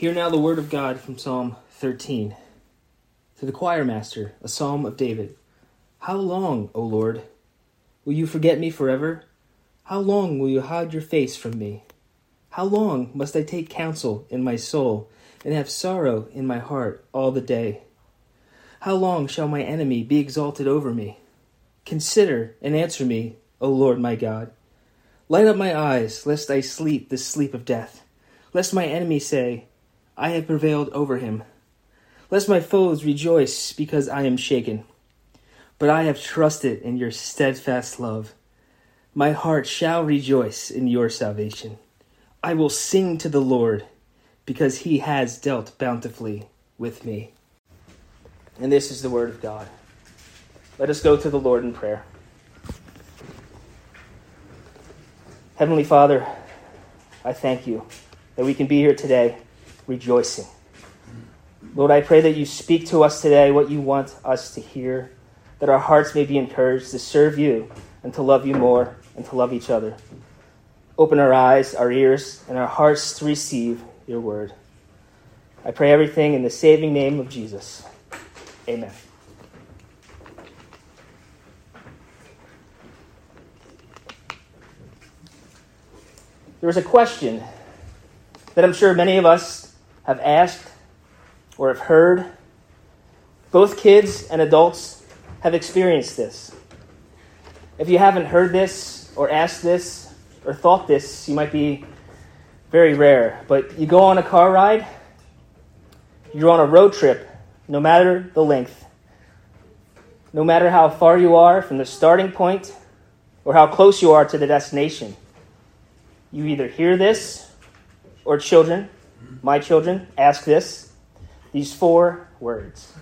Hear now the word of God from Psalm 13. To the choir master, a psalm of David. How long, O Lord, will you forget me forever? How long will you hide your face from me? How long must I take counsel in my soul and have sorrow in my heart all the day? How long shall my enemy be exalted over me? Consider and answer me, O Lord my God. Light up my eyes, lest I sleep the sleep of death, lest my enemy say, I have prevailed over him. Lest my foes rejoice because I am shaken. But I have trusted in your steadfast love. My heart shall rejoice in your salvation. I will sing to the Lord because he has dealt bountifully with me. And this is the word of God. Let us go to the Lord in prayer. Heavenly Father, I thank you that we can be here today rejoicing. Lord, I pray that you speak to us today what you want us to hear, that our hearts may be encouraged to serve you and to love you more and to love each other. Open our eyes, our ears, and our hearts to receive your word. I pray everything in the saving name of Jesus. Amen. There was a question that I'm sure many of us have asked or have heard. Both kids and adults have experienced this. If you haven't heard this or asked this or thought this, you might be very rare. But you go on a car ride, you're on a road trip, no matter the length, no matter how far you are from the starting point or how close you are to the destination. You either hear this, or children, my children, ask this these four words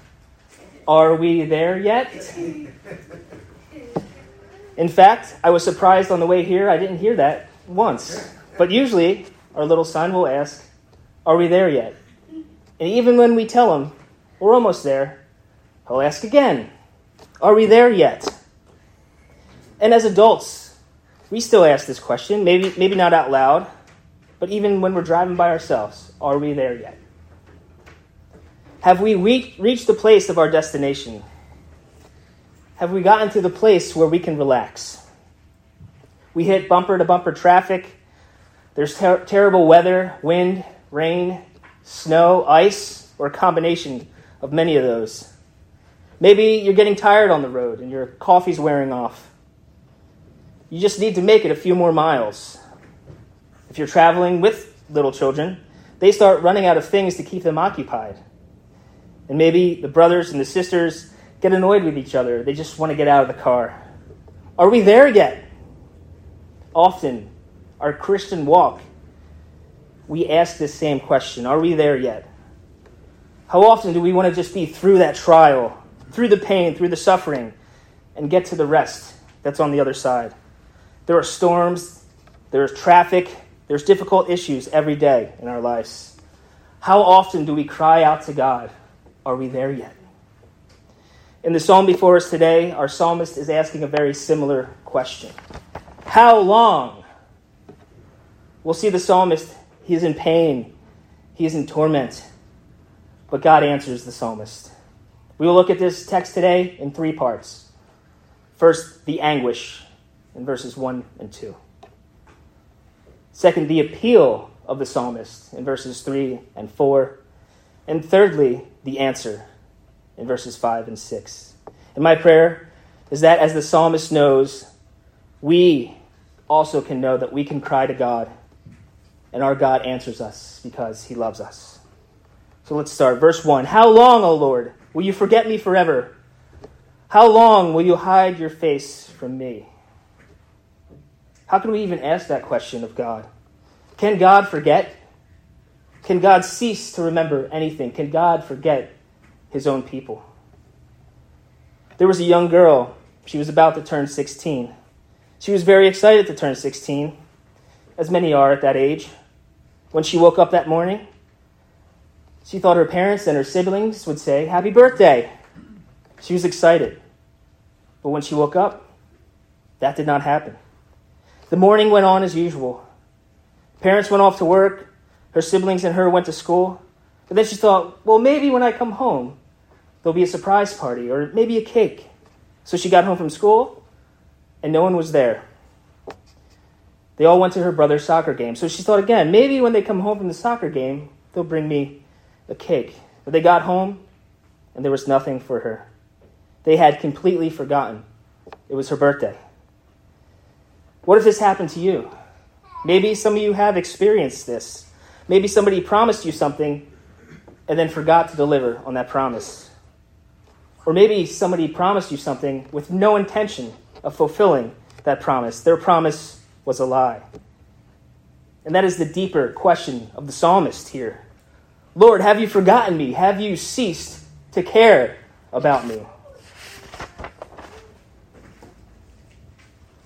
Are we there yet? In fact, I was surprised on the way here. I didn't hear that once. But usually, our little son will ask, Are we there yet? And even when we tell him we're almost there, he'll ask again, Are we there yet? And as adults, we still ask this question, maybe, maybe not out loud, but even when we're driving by ourselves, are we there yet? Have we re- reached the place of our destination? Have we gotten to the place where we can relax? We hit bumper to bumper traffic. There's ter- terrible weather, wind, rain, snow, ice, or a combination of many of those. Maybe you're getting tired on the road and your coffee's wearing off. You just need to make it a few more miles. If you're traveling with little children, they start running out of things to keep them occupied. And maybe the brothers and the sisters get annoyed with each other. They just want to get out of the car. Are we there yet? Often, our Christian walk, we ask this same question Are we there yet? How often do we want to just be through that trial, through the pain, through the suffering, and get to the rest that's on the other side? There are storms, there's traffic, there's difficult issues every day in our lives. How often do we cry out to God? Are we there yet? In the psalm before us today, our psalmist is asking a very similar question How long? We'll see the psalmist, he is in pain, he is in torment, but God answers the psalmist. We will look at this text today in three parts. First, the anguish in verses 1 and 2. Second, the appeal of the psalmist in verses 3 and 4. And thirdly, the answer in verses 5 and 6. And my prayer is that as the psalmist knows, we also can know that we can cry to God, and our God answers us because he loves us. So let's start. Verse 1 How long, O Lord, will you forget me forever? How long will you hide your face from me? How can we even ask that question of God? Can God forget? Can God cease to remember anything? Can God forget his own people? There was a young girl. She was about to turn 16. She was very excited to turn 16, as many are at that age. When she woke up that morning, she thought her parents and her siblings would say, Happy birthday! She was excited. But when she woke up, that did not happen. The morning went on as usual. Parents went off to work, her siblings and her went to school, But then she thought, well, maybe when I come home, there'll be a surprise party or maybe a cake. So she got home from school and no one was there. They all went to her brother's soccer game. So she thought again, maybe when they come home from the soccer game, they'll bring me a cake. But they got home and there was nothing for her. They had completely forgotten it was her birthday. What if this happened to you? Maybe some of you have experienced this. Maybe somebody promised you something and then forgot to deliver on that promise. Or maybe somebody promised you something with no intention of fulfilling that promise. Their promise was a lie. And that is the deeper question of the psalmist here. Lord, have you forgotten me? Have you ceased to care about me?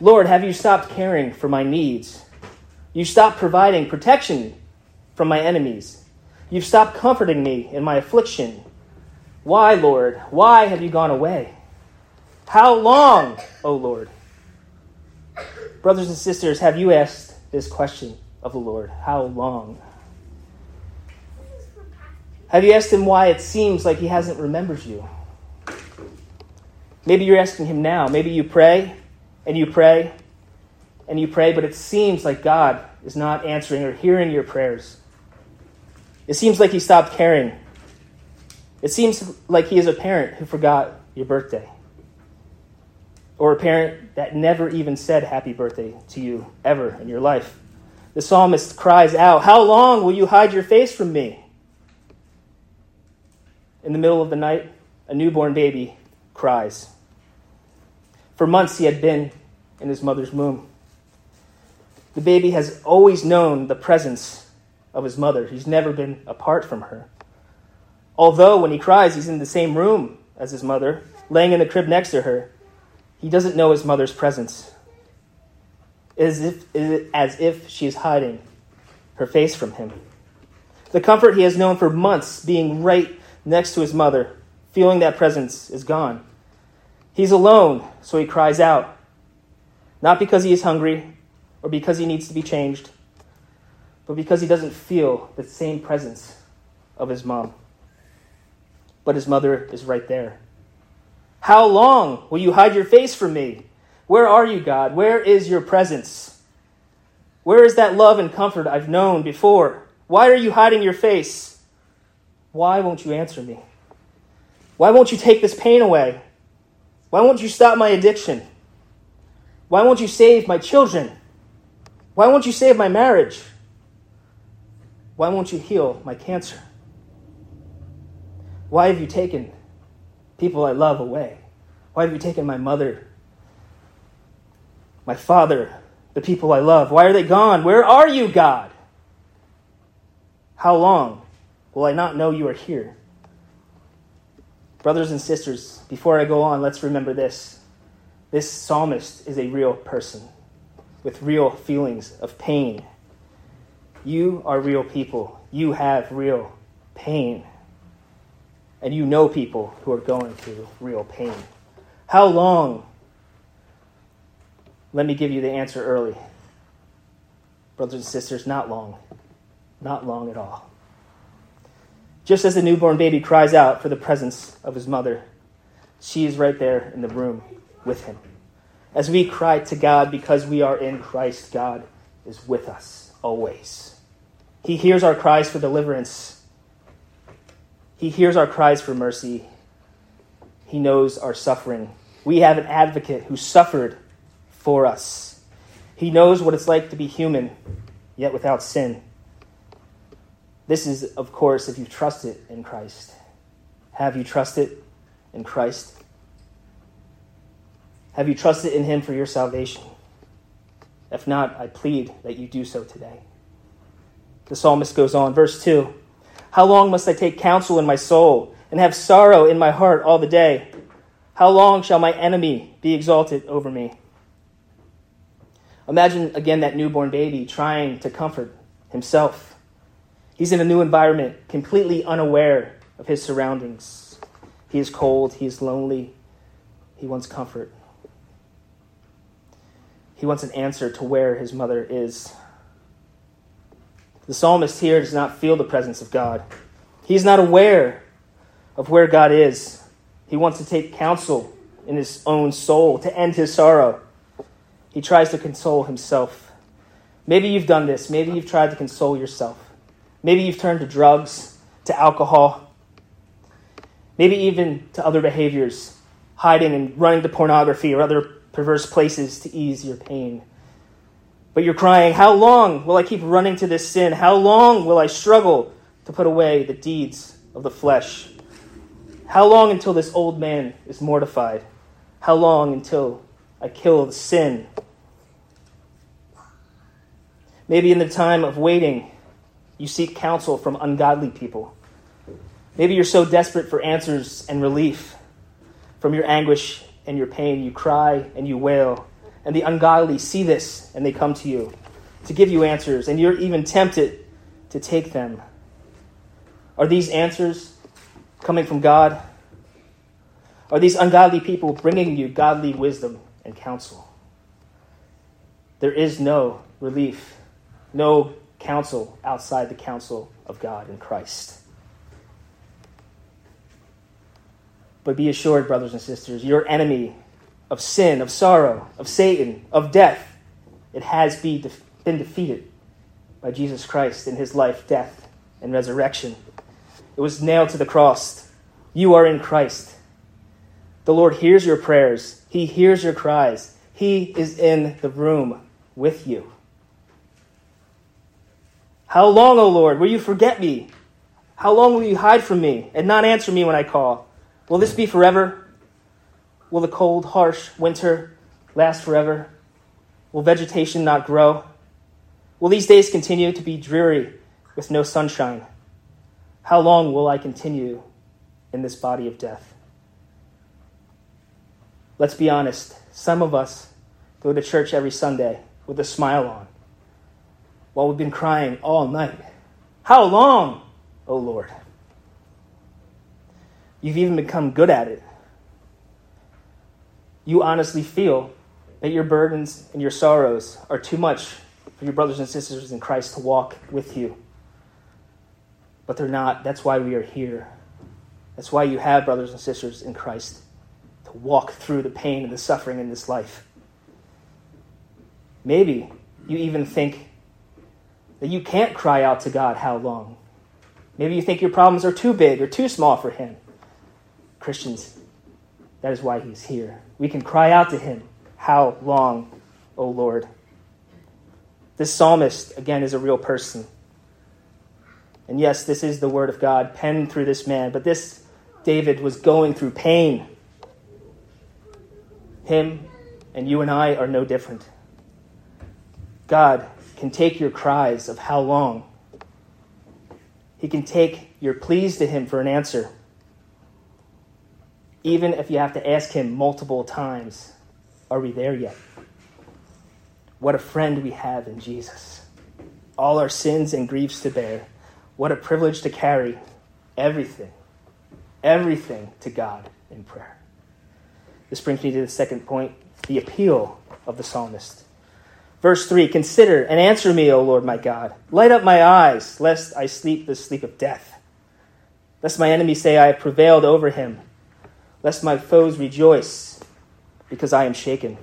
Lord, have you stopped caring for my needs? You stopped providing protection from my enemies. You've stopped comforting me in my affliction. Why, Lord? Why have you gone away? How long, O Lord? Brothers and sisters, have you asked this question of the Lord? How long? Have you asked him why it seems like he hasn't remembered you? Maybe you're asking him now. Maybe you pray and you pray and you pray, but it seems like God is not answering or hearing your prayers. It seems like he stopped caring. It seems like he is a parent who forgot your birthday. Or a parent that never even said happy birthday to you ever in your life. The psalmist cries out, How long will you hide your face from me? In the middle of the night, a newborn baby cries. For months he had been in his mother's womb. The baby has always known the presence of his mother. He's never been apart from her. Although when he cries, he's in the same room as his mother, laying in the crib next to her, he doesn't know his mother's presence. As if, as if she is hiding her face from him. The comfort he has known for months, being right next to his mother, feeling that presence, is gone. He's alone, so he cries out. Not because he is hungry or because he needs to be changed, but because he doesn't feel the same presence of his mom. But his mother is right there. How long will you hide your face from me? Where are you, God? Where is your presence? Where is that love and comfort I've known before? Why are you hiding your face? Why won't you answer me? Why won't you take this pain away? Why won't you stop my addiction? Why won't you save my children? Why won't you save my marriage? Why won't you heal my cancer? Why have you taken people I love away? Why have you taken my mother, my father, the people I love? Why are they gone? Where are you, God? How long will I not know you are here? Brothers and sisters, before I go on, let's remember this. This psalmist is a real person with real feelings of pain. You are real people. You have real pain. And you know people who are going through real pain. How long? Let me give you the answer early. Brothers and sisters, not long. Not long at all. Just as the newborn baby cries out for the presence of his mother, she is right there in the room with him. As we cry to God because we are in Christ, God is with us always. He hears our cries for deliverance. He hears our cries for mercy. He knows our suffering. We have an advocate who suffered for us. He knows what it's like to be human, yet without sin. This is, of course, if you trust it in Christ. Have you trusted in Christ? Have you trusted in Him for your salvation? If not, I plead that you do so today. The psalmist goes on, verse 2 How long must I take counsel in my soul and have sorrow in my heart all the day? How long shall my enemy be exalted over me? Imagine again that newborn baby trying to comfort himself. He's in a new environment, completely unaware of his surroundings. He is cold, he is lonely, he wants comfort. He wants an answer to where his mother is. The psalmist here does not feel the presence of God. He's not aware of where God is. He wants to take counsel in his own soul to end his sorrow. He tries to console himself. Maybe you've done this. Maybe you've tried to console yourself. Maybe you've turned to drugs, to alcohol, maybe even to other behaviors, hiding and running to pornography or other perverse places to ease your pain. But you're crying, How long will I keep running to this sin? How long will I struggle to put away the deeds of the flesh? How long until this old man is mortified? How long until I kill the sin? Maybe in the time of waiting, you seek counsel from ungodly people. Maybe you're so desperate for answers and relief from your anguish and your pain, you cry and you wail. And the ungodly see this and they come to you to give you answers, and you're even tempted to take them. Are these answers coming from God? Are these ungodly people bringing you godly wisdom and counsel? There is no relief, no counsel outside the counsel of God in Christ. But be assured, brothers and sisters, your enemy of sin, of sorrow, of Satan, of death, it has been defeated by Jesus Christ in his life, death, and resurrection. It was nailed to the cross. You are in Christ. The Lord hears your prayers, He hears your cries. He is in the room with you. How long, O Lord, will you forget me? How long will you hide from me and not answer me when I call? Will this be forever? Will the cold, harsh winter last forever? Will vegetation not grow? Will these days continue to be dreary with no sunshine? How long will I continue in this body of death? Let's be honest. Some of us go to church every Sunday with a smile on while we've been crying all night. How long, O oh Lord? You've even become good at it. You honestly feel that your burdens and your sorrows are too much for your brothers and sisters in Christ to walk with you. But they're not. That's why we are here. That's why you have brothers and sisters in Christ to walk through the pain and the suffering in this life. Maybe you even think that you can't cry out to God how long. Maybe you think your problems are too big or too small for Him. Christians, that is why He's here. We can cry out to Him, How long, O Lord? This psalmist, again, is a real person. And yes, this is the word of God penned through this man, but this David was going through pain. Him and you and I are no different. God can take your cries of how long. He can take your pleas to Him for an answer even if you have to ask Him multiple times, Are we there yet? What a friend we have in Jesus. All our sins and griefs to bear. What a privilege to carry everything, everything to God in prayer. This brings me to the second point the appeal of the psalmist. Verse 3 Consider and answer me, O Lord my God. Light up my eyes, lest I sleep the sleep of death. Lest my enemies say, I have prevailed over him lest my foes rejoice, because I am shaken.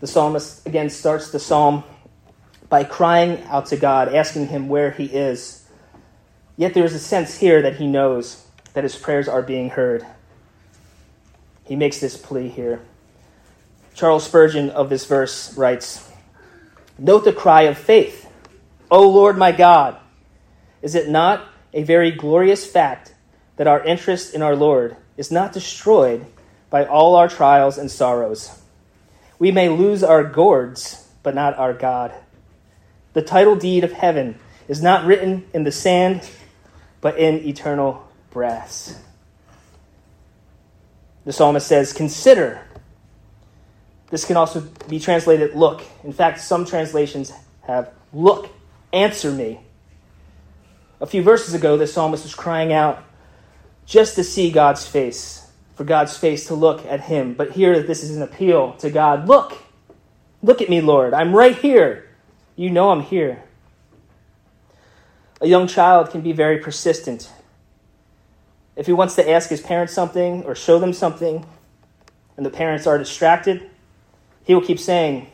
The psalmist again starts the psalm by crying out to God, asking him where he is. Yet there is a sense here that he knows that his prayers are being heard. He makes this plea here. Charles Spurgeon of this verse writes Note the cry of faith O Lord my God, is it not a very glorious fact that our interest in our Lord is not destroyed by all our trials and sorrows? We may lose our gourds, but not our God. The title deed of heaven is not written in the sand, but in eternal brass. The psalmist says, Consider. This can also be translated look. In fact, some translations have look Answer me. A few verses ago, the psalmist was crying out just to see God's face, for God's face to look at him. But here, this is an appeal to God look, Look at me, Lord. I'm right here. You know I'm here. A young child can be very persistent. If he wants to ask his parents something or show them something, and the parents are distracted, he will keep saying,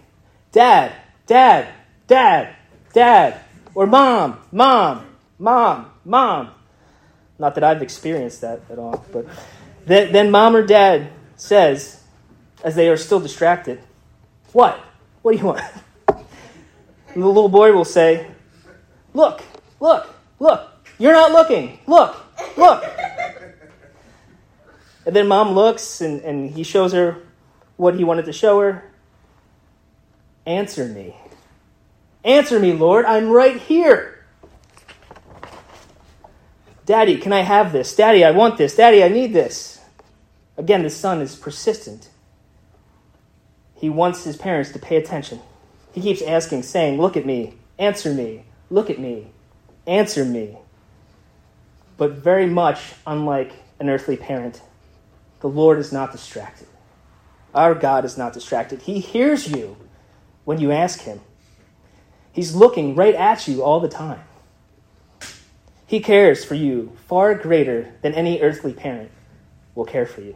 Dad, Dad, Dad, Dad, or Mom, Mom, Mom, Mom. Not that I've experienced that at all, but then, then mom or dad says, as they are still distracted, What? What do you want? And the little boy will say, Look, look, look. You're not looking. Look, look. And then mom looks and, and he shows her what he wanted to show her. Answer me. Answer me, Lord. I'm right here. Daddy, can I have this? Daddy, I want this. Daddy, I need this. Again, the son is persistent. He wants his parents to pay attention. He keeps asking, saying, Look at me, answer me, look at me, answer me. But very much unlike an earthly parent, the Lord is not distracted. Our God is not distracted. He hears you when you ask Him, He's looking right at you all the time. He cares for you far greater than any earthly parent will care for you.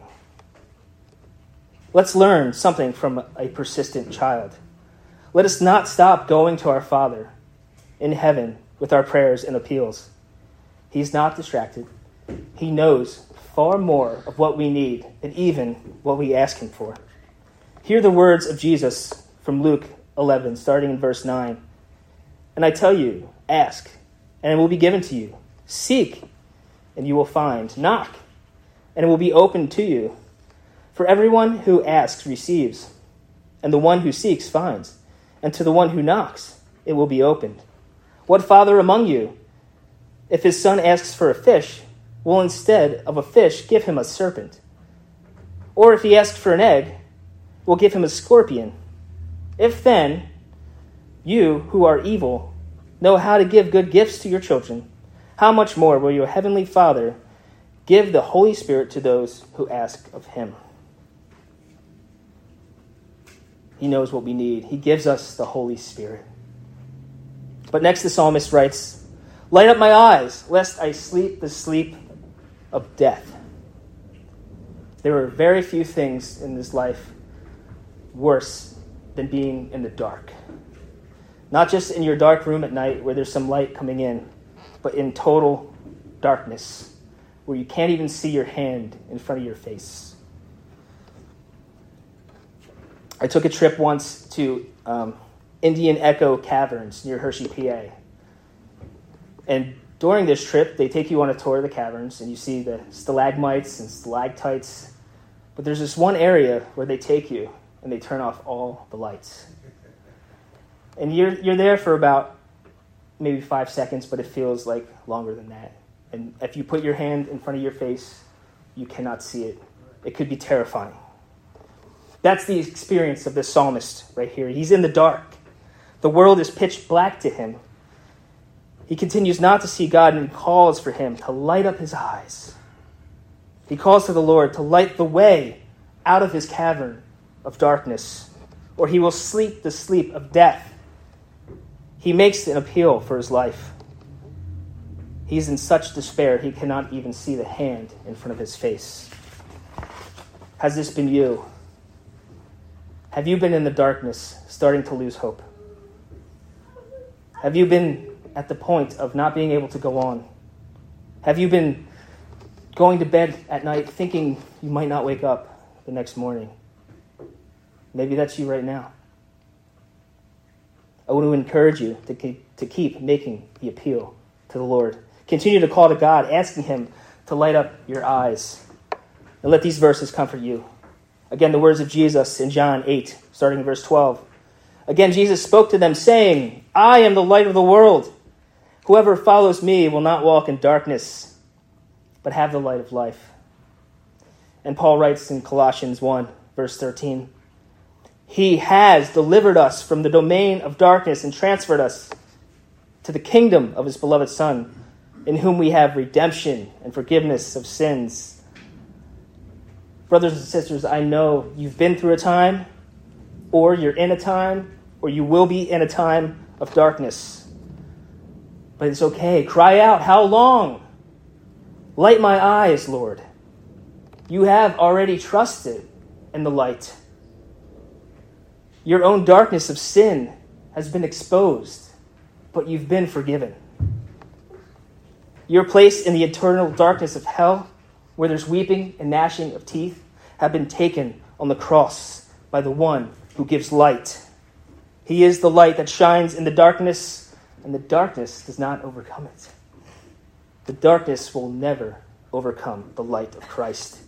Let's learn something from a persistent child. Let us not stop going to our Father in heaven with our prayers and appeals. He's not distracted. He knows far more of what we need than even what we ask Him for. Hear the words of Jesus from Luke 11, starting in verse 9. And I tell you, ask, and it will be given to you. Seek, and you will find. Knock, and it will be opened to you. For everyone who asks receives, and the one who seeks finds, and to the one who knocks it will be opened. What father among you, if his son asks for a fish, will instead of a fish give him a serpent? Or if he asks for an egg, will give him a scorpion? If then, you who are evil know how to give good gifts to your children, how much more will your heavenly Father give the Holy Spirit to those who ask of him? He knows what we need. He gives us the Holy Spirit. But next, the psalmist writes, Light up my eyes, lest I sleep the sleep of death. There are very few things in this life worse than being in the dark. Not just in your dark room at night where there's some light coming in, but in total darkness where you can't even see your hand in front of your face. I took a trip once to um, Indian Echo Caverns near Hershey, PA. And during this trip, they take you on a tour of the caverns and you see the stalagmites and stalactites. But there's this one area where they take you and they turn off all the lights. And you're, you're there for about maybe five seconds, but it feels like longer than that. And if you put your hand in front of your face, you cannot see it. It could be terrifying. That's the experience of this psalmist right here. He's in the dark. The world is pitch black to him. He continues not to see God and he calls for him to light up his eyes. He calls to the Lord to light the way out of his cavern of darkness, or he will sleep the sleep of death. He makes an appeal for his life. He's in such despair he cannot even see the hand in front of his face. Has this been you? Have you been in the darkness, starting to lose hope? Have you been at the point of not being able to go on? Have you been going to bed at night thinking you might not wake up the next morning? Maybe that's you right now. I want to encourage you to keep, to keep making the appeal to the Lord. Continue to call to God, asking Him to light up your eyes. And let these verses comfort you. Again, the words of Jesus in John 8, starting in verse 12. Again, Jesus spoke to them, saying, I am the light of the world. Whoever follows me will not walk in darkness, but have the light of life. And Paul writes in Colossians 1, verse 13, He has delivered us from the domain of darkness and transferred us to the kingdom of His beloved Son, in whom we have redemption and forgiveness of sins Brothers and sisters, I know you've been through a time or you're in a time, or you will be in a time of darkness. But it's okay. Cry out, How long? Light my eyes, Lord. You have already trusted in the light. Your own darkness of sin has been exposed, but you've been forgiven. Your place in the eternal darkness of hell, where there's weeping and gnashing of teeth, have been taken on the cross by the one who gives light. He is the light that shines in the darkness, and the darkness does not overcome it. The darkness will never overcome the light of Christ.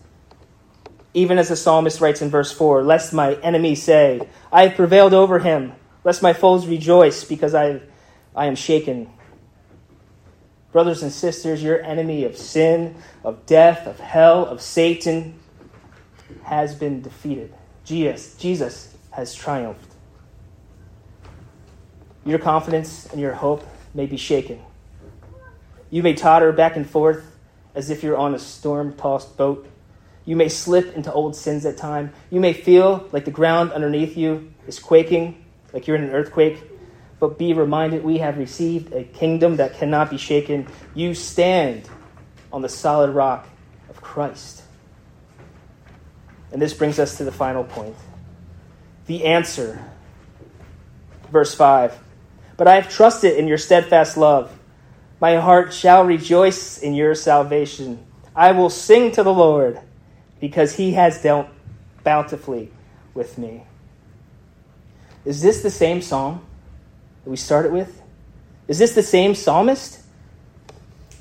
Even as the psalmist writes in verse 4 Lest my enemy say, I have prevailed over him, lest my foes rejoice because I, I am shaken. Brothers and sisters, your enemy of sin, of death, of hell, of Satan has been defeated. Jesus, Jesus has triumphed. Your confidence and your hope may be shaken. You may totter back and forth as if you're on a storm tossed boat. You may slip into old sins at times. You may feel like the ground underneath you is quaking, like you're in an earthquake. But be reminded we have received a kingdom that cannot be shaken. You stand on the solid rock of Christ. And this brings us to the final point the answer. Verse 5 But I have trusted in your steadfast love. My heart shall rejoice in your salvation. I will sing to the Lord because he has dealt bountifully with me. Is this the same psalm that we started with? Is this the same psalmist?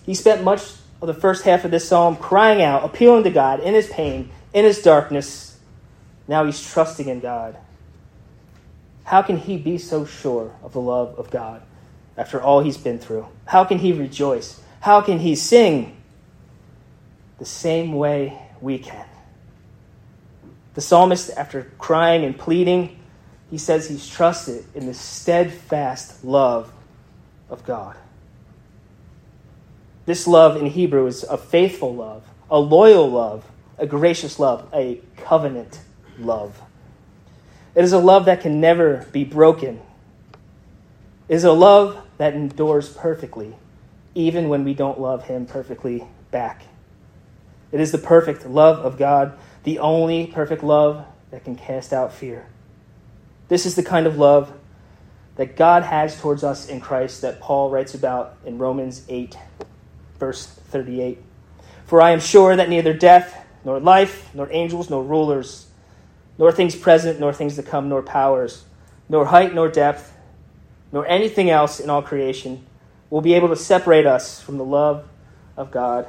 He spent much of the first half of this psalm crying out, appealing to God in his pain, in his darkness. Now he's trusting in God. How can he be so sure of the love of God after all he's been through? How can he rejoice? How can he sing the same way we can? The psalmist, after crying and pleading, he says he's trusted in the steadfast love of God. This love in Hebrew is a faithful love, a loyal love, a gracious love, a covenant love. It is a love that can never be broken. It is a love that endures perfectly, even when we don't love Him perfectly back. It is the perfect love of God, the only perfect love that can cast out fear. This is the kind of love that God has towards us in Christ that Paul writes about in Romans 8, verse 38. For I am sure that neither death, nor life, nor angels, nor rulers, nor things present, nor things to come, nor powers, nor height, nor depth, nor anything else in all creation will be able to separate us from the love of God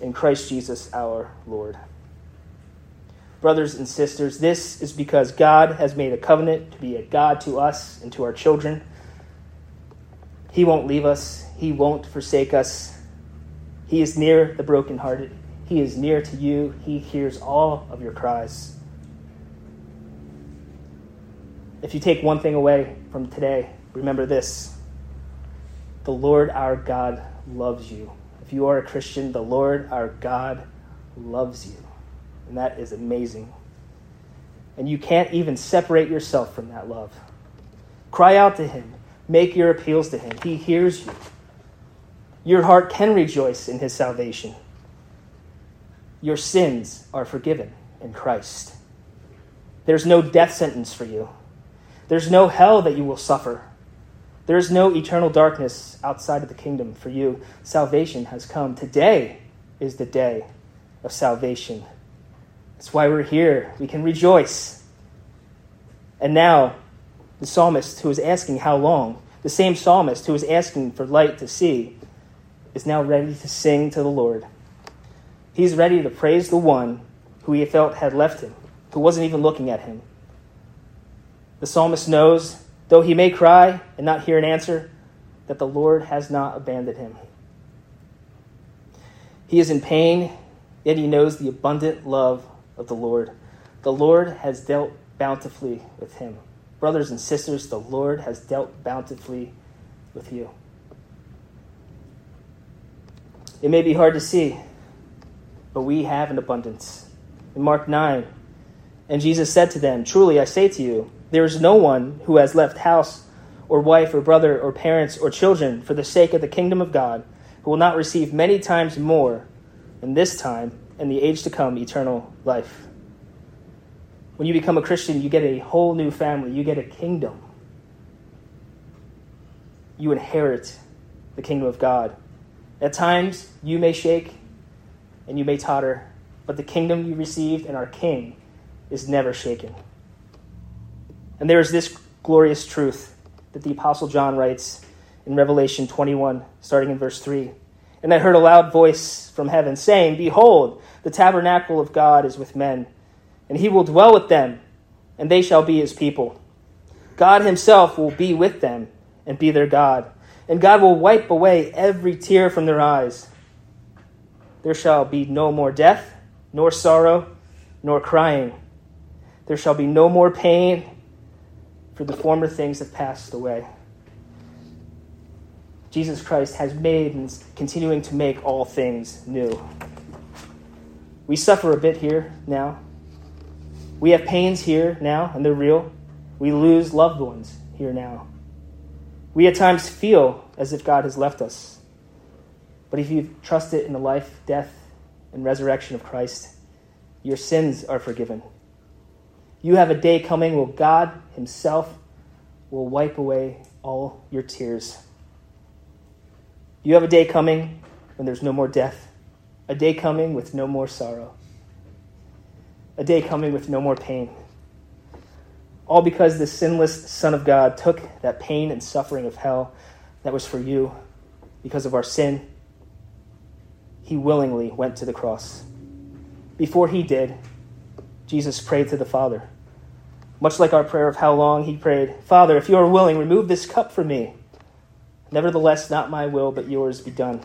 in Christ Jesus our Lord. Brothers and sisters, this is because God has made a covenant to be a God to us and to our children. He won't leave us, He won't forsake us. He is near the brokenhearted, He is near to you, He hears all of your cries. If you take one thing away from today, remember this the Lord our God loves you. If you are a Christian, the Lord our God loves you. And that is amazing. And you can't even separate yourself from that love. Cry out to Him, make your appeals to Him. He hears you. Your heart can rejoice in His salvation. Your sins are forgiven in Christ. There's no death sentence for you. There's no hell that you will suffer. There is no eternal darkness outside of the kingdom for you. Salvation has come. Today is the day of salvation. That's why we're here. We can rejoice. And now, the psalmist who was asking how long, the same psalmist who was asking for light to see, is now ready to sing to the Lord. He's ready to praise the one who he felt had left him, who wasn't even looking at him. The psalmist knows, though he may cry and not hear an answer, that the Lord has not abandoned him. He is in pain, yet he knows the abundant love of the Lord. The Lord has dealt bountifully with him. Brothers and sisters, the Lord has dealt bountifully with you. It may be hard to see, but we have an abundance. In Mark 9, And Jesus said to them, Truly I say to you, there is no one who has left house or wife or brother or parents or children for the sake of the kingdom of God who will not receive many times more in this time and the age to come eternal life. When you become a Christian, you get a whole new family, you get a kingdom. You inherit the kingdom of God. At times, you may shake and you may totter, but the kingdom you received and our King is never shaken. And there is this glorious truth that the Apostle John writes in Revelation 21, starting in verse 3. And I heard a loud voice from heaven saying, Behold, the tabernacle of God is with men, and he will dwell with them, and they shall be his people. God himself will be with them and be their God, and God will wipe away every tear from their eyes. There shall be no more death, nor sorrow, nor crying. There shall be no more pain, for the former things have passed away. Jesus Christ has made and is continuing to make all things new. We suffer a bit here now. We have pains here now, and they're real. We lose loved ones here now. We at times feel as if God has left us. But if you trust it in the life, death, and resurrection of Christ, your sins are forgiven. You have a day coming where God Himself will wipe away all your tears. You have a day coming when there's no more death, a day coming with no more sorrow, a day coming with no more pain. All because the sinless Son of God took that pain and suffering of hell that was for you because of our sin. He willingly went to the cross. Before he did, Jesus prayed to the Father. Much like our prayer of how long, he prayed, Father, if you are willing, remove this cup from me. Nevertheless, not my will, but yours be done.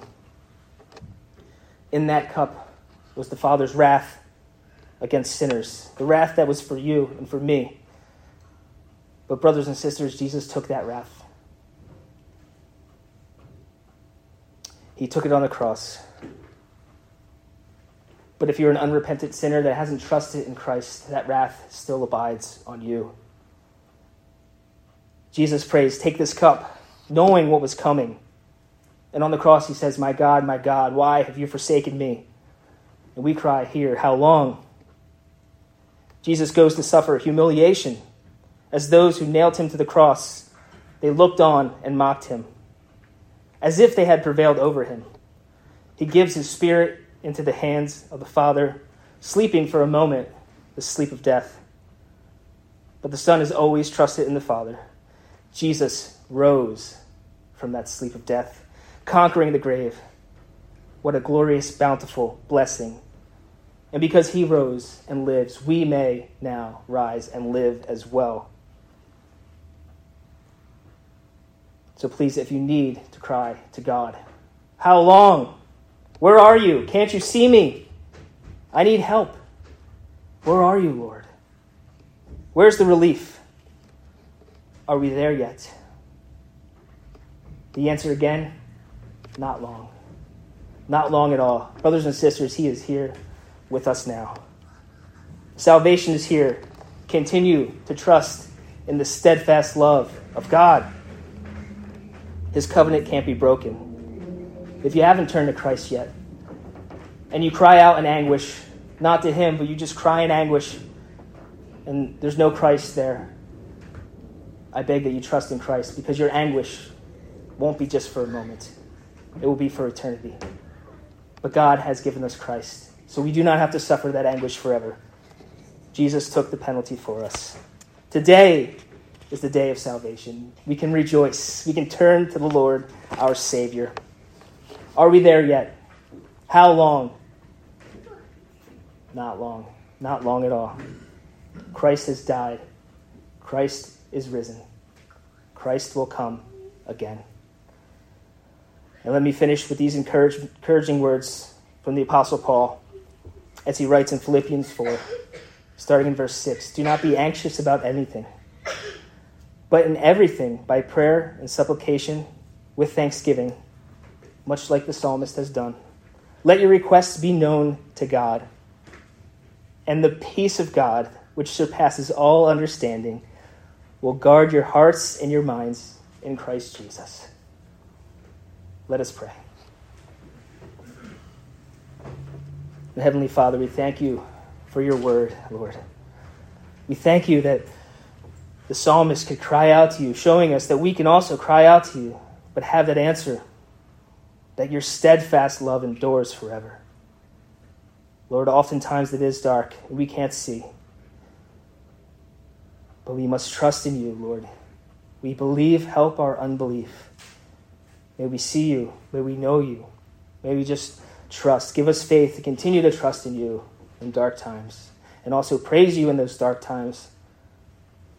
In that cup was the Father's wrath against sinners, the wrath that was for you and for me. But, brothers and sisters, Jesus took that wrath. He took it on the cross. But if you're an unrepentant sinner that hasn't trusted in Christ, that wrath still abides on you. Jesus prays, Take this cup, knowing what was coming. And on the cross, he says, My God, my God, why have you forsaken me? And we cry here, How long? Jesus goes to suffer humiliation as those who nailed him to the cross. They looked on and mocked him, as if they had prevailed over him. He gives his spirit into the hands of the Father, sleeping for a moment the sleep of death. But the Son is always trusted in the Father. Jesus rose from that sleep of death, conquering the grave. What a glorious, bountiful blessing. And because he rose and lives, we may now rise and live as well. So please, if you need to cry to God, how long? Where are you? Can't you see me? I need help. Where are you, Lord? Where's the relief? Are we there yet? The answer again not long. Not long at all. Brothers and sisters, He is here with us now. Salvation is here. Continue to trust in the steadfast love of God. His covenant can't be broken. If you haven't turned to Christ yet, and you cry out in anguish, not to Him, but you just cry in anguish, and there's no Christ there, I beg that you trust in Christ because your anguish won't be just for a moment, it will be for eternity. But God has given us Christ, so we do not have to suffer that anguish forever. Jesus took the penalty for us. Today is the day of salvation. We can rejoice. We can turn to the Lord, our Savior. Are we there yet? How long? Not long. Not long at all. Christ has died. Christ is risen. Christ will come again. And let me finish with these encouraging words from the Apostle Paul as he writes in Philippians 4, starting in verse 6 Do not be anxious about anything, but in everything, by prayer and supplication, with thanksgiving much like the psalmist has done. Let your requests be known to God. And the peace of God, which surpasses all understanding, will guard your hearts and your minds in Christ Jesus. Let us pray. Heavenly Father, we thank you for your word, Lord. We thank you that the psalmist could cry out to you, showing us that we can also cry out to you, but have that answer that your steadfast love endures forever. Lord, oftentimes it is dark and we can't see. But we must trust in you, Lord. We believe, help our unbelief. May we see you. May we know you. May we just trust. Give us faith to continue to trust in you in dark times and also praise you in those dark times,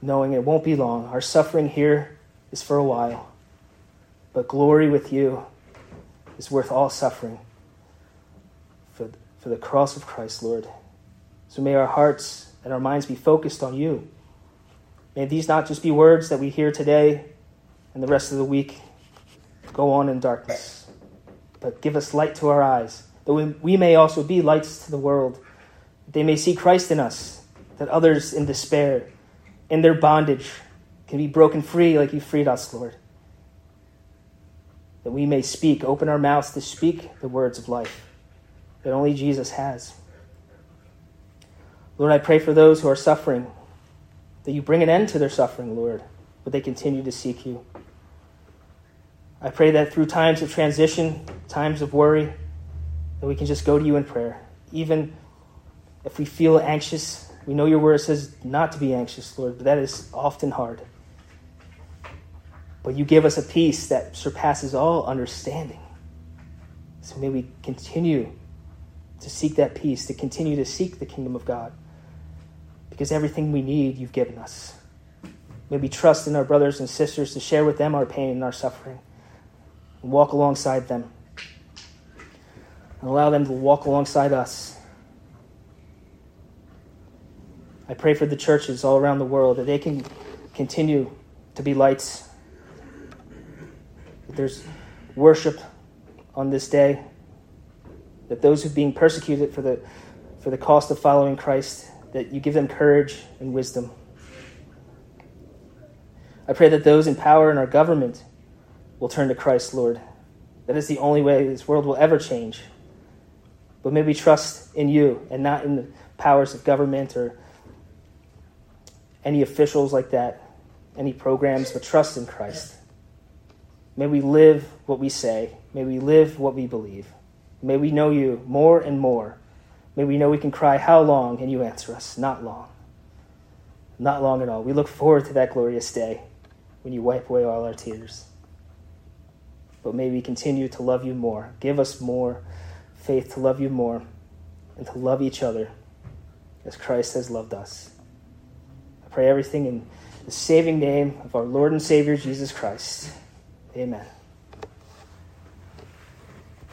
knowing it won't be long. Our suffering here is for a while, but glory with you is worth all suffering for, for the cross of Christ, Lord. So may our hearts and our minds be focused on you. May these not just be words that we hear today and the rest of the week go on in darkness, but give us light to our eyes, that we may also be lights to the world they may see Christ in us, that others in despair, in their bondage, can be broken free like you freed us, Lord. That we may speak, open our mouths to speak the words of life that only Jesus has. Lord, I pray for those who are suffering, that you bring an end to their suffering, Lord, but they continue to seek you. I pray that through times of transition, times of worry, that we can just go to you in prayer, even if we feel anxious, we know your word says not to be anxious, Lord, but that is often hard. But you give us a peace that surpasses all understanding. So may we continue to seek that peace, to continue to seek the kingdom of God. Because everything we need, you've given us. May we trust in our brothers and sisters to share with them our pain and our suffering, and walk alongside them, and allow them to walk alongside us I pray for the churches all around the world that they can continue to be lights. That there's worship on this day. That those who are being persecuted for the, for the cost of following Christ, that you give them courage and wisdom. I pray that those in power in our government will turn to Christ, Lord. That is the only way this world will ever change. But may we trust in you and not in the powers of government or any officials like that, any programs, but trust in Christ. May we live what we say. May we live what we believe. May we know you more and more. May we know we can cry, How long? and you answer us, Not long. Not long at all. We look forward to that glorious day when you wipe away all our tears. But may we continue to love you more. Give us more faith to love you more and to love each other as Christ has loved us I pray everything in the saving name of our Lord and Savior Jesus Christ. Amen.